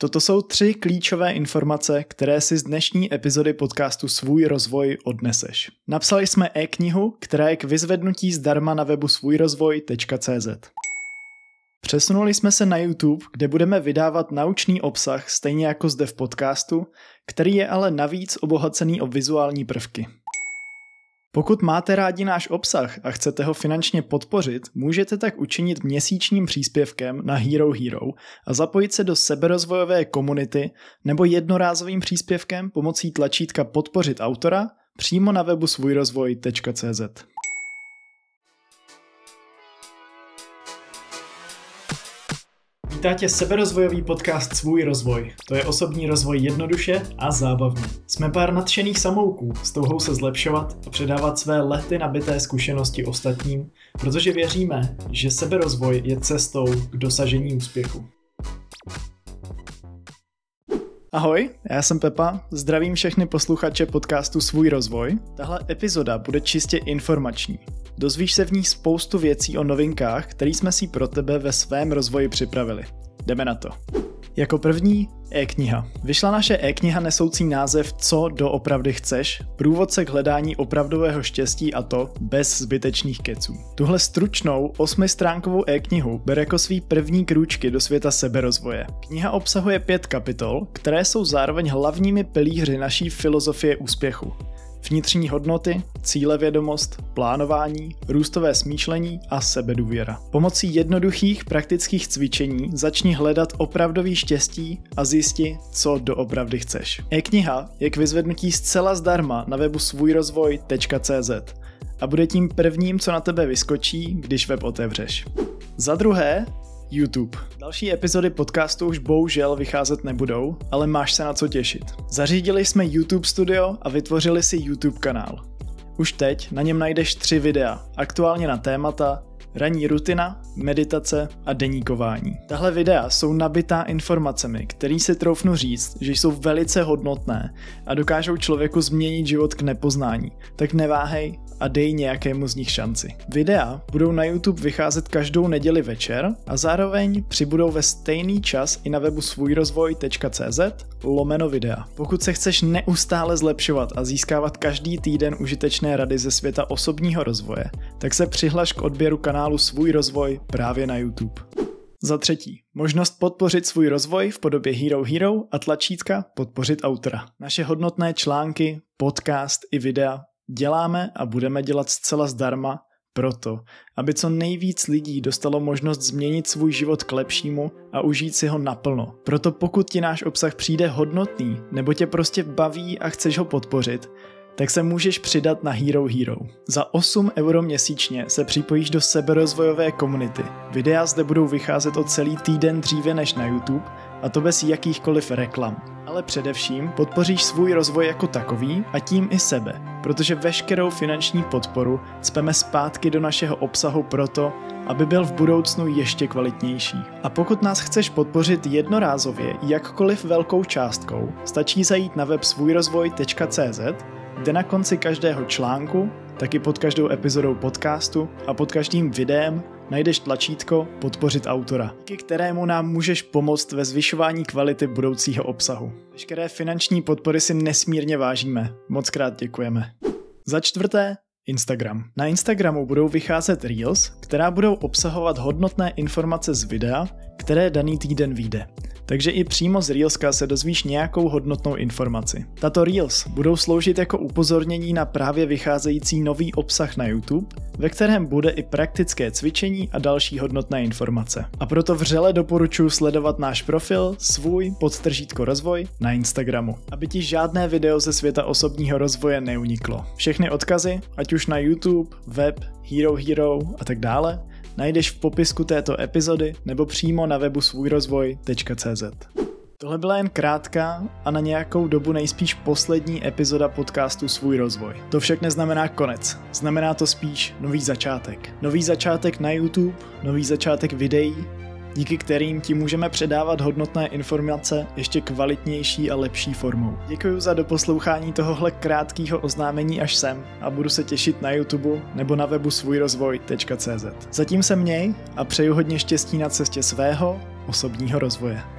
Toto jsou tři klíčové informace, které si z dnešní epizody podcastu Svůj rozvoj odneseš. Napsali jsme e-knihu, která je k vyzvednutí zdarma na webu svůjrozvoj.cz. Přesunuli jsme se na YouTube, kde budeme vydávat naučný obsah stejně jako zde v podcastu, který je ale navíc obohacený o vizuální prvky. Pokud máte rádi náš obsah a chcete ho finančně podpořit, můžete tak učinit měsíčním příspěvkem na Hero Hero a zapojit se do seberozvojové komunity nebo jednorázovým příspěvkem pomocí tlačítka podpořit autora přímo na webu svůjrozvoj.cz. Vítá tě seberozvojový podcast Svůj rozvoj. To je osobní rozvoj jednoduše a zábavně. Jsme pár nadšených samouků s touhou se zlepšovat a předávat své lety nabité zkušenosti ostatním, protože věříme, že seberozvoj je cestou k dosažení úspěchu. Ahoj, já jsem Pepa, zdravím všechny posluchače podcastu Svůj rozvoj. Tahle epizoda bude čistě informační. Dozvíš se v ní spoustu věcí o novinkách, které jsme si pro tebe ve svém rozvoji připravili. Jdeme na to. Jako první e-kniha. Vyšla naše e-kniha nesoucí název Co doopravdy chceš, průvodce k hledání opravdového štěstí a to bez zbytečných keců. Tuhle stručnou osmistránkovou e-knihu bere jako svý první krůčky do světa seberozvoje. Kniha obsahuje pět kapitol, které jsou zároveň hlavními pilíři naší filozofie úspěchu vnitřní hodnoty, cílevědomost, plánování, růstové smýšlení a sebedůvěra. Pomocí jednoduchých praktických cvičení začni hledat opravdový štěstí a zjisti, co doopravdy chceš. E-kniha je k vyzvednutí zcela zdarma na webu svůjrozvoj.cz a bude tím prvním, co na tebe vyskočí, když web otevřeš. Za druhé, YouTube. Další epizody podcastu už bohužel vycházet nebudou, ale máš se na co těšit. Zařídili jsme YouTube studio a vytvořili si YouTube kanál. Už teď na něm najdeš tři videa, aktuálně na témata ranní rutina, meditace a deníkování. Tahle videa jsou nabitá informacemi, které si troufnu říct, že jsou velice hodnotné a dokážou člověku změnit život k nepoznání. Tak neváhej a dej nějakému z nich šanci. Videa budou na YouTube vycházet každou neděli večer a zároveň přibudou ve stejný čas i na webu svůjrozvoj.cz lomeno videa. Pokud se chceš neustále zlepšovat a získávat každý týden užitečné rady ze světa osobního rozvoje, tak se přihlaš k odběru kanálu Svůj rozvoj právě na YouTube. Za třetí, možnost podpořit svůj rozvoj v podobě Hero Hero a tlačítka podpořit autora. Naše hodnotné články, podcast i videa děláme a budeme dělat zcela zdarma proto, aby co nejvíc lidí dostalo možnost změnit svůj život k lepšímu a užít si ho naplno. Proto pokud ti náš obsah přijde hodnotný nebo tě prostě baví a chceš ho podpořit, tak se můžeš přidat na Hero Hero. Za 8 euro měsíčně se připojíš do seberozvojové komunity. Videa zde budou vycházet o celý týden dříve než na YouTube a to bez jakýchkoliv reklam. Ale především podpoříš svůj rozvoj jako takový a tím i sebe, protože veškerou finanční podporu cpeme zpátky do našeho obsahu proto, aby byl v budoucnu ještě kvalitnější. A pokud nás chceš podpořit jednorázově jakkoliv velkou částkou, stačí zajít na web svůjrozvoj.cz kde na konci každého článku, taky pod každou epizodou podcastu a pod každým videem najdeš tlačítko Podpořit autora, díky kterému nám můžeš pomoct ve zvyšování kvality budoucího obsahu. Veškeré finanční podpory si nesmírně vážíme. Moc krát děkujeme. Za čtvrté, Instagram. Na Instagramu budou vycházet Reels, která budou obsahovat hodnotné informace z videa, které daný týden vyjde takže i přímo z Reelska se dozvíš nějakou hodnotnou informaci. Tato Reels budou sloužit jako upozornění na právě vycházející nový obsah na YouTube, ve kterém bude i praktické cvičení a další hodnotné informace. A proto vřele doporučuji sledovat náš profil svůj podtržítko rozvoj na Instagramu, aby ti žádné video ze světa osobního rozvoje neuniklo. Všechny odkazy, ať už na YouTube, web, Hero Hero a tak dále, najdeš v popisku této epizody nebo přímo na webu svůjrozvoj.cz. Tohle byla jen krátká a na nějakou dobu nejspíš poslední epizoda podcastu Svůj rozvoj. To však neznamená konec, znamená to spíš nový začátek. Nový začátek na YouTube, nový začátek videí, díky kterým ti můžeme předávat hodnotné informace ještě kvalitnější a lepší formou. Děkuji za doposlouchání tohohle krátkého oznámení až sem a budu se těšit na YouTube nebo na webu svůjrozvoj.cz. Zatím se měj a přeju hodně štěstí na cestě svého osobního rozvoje.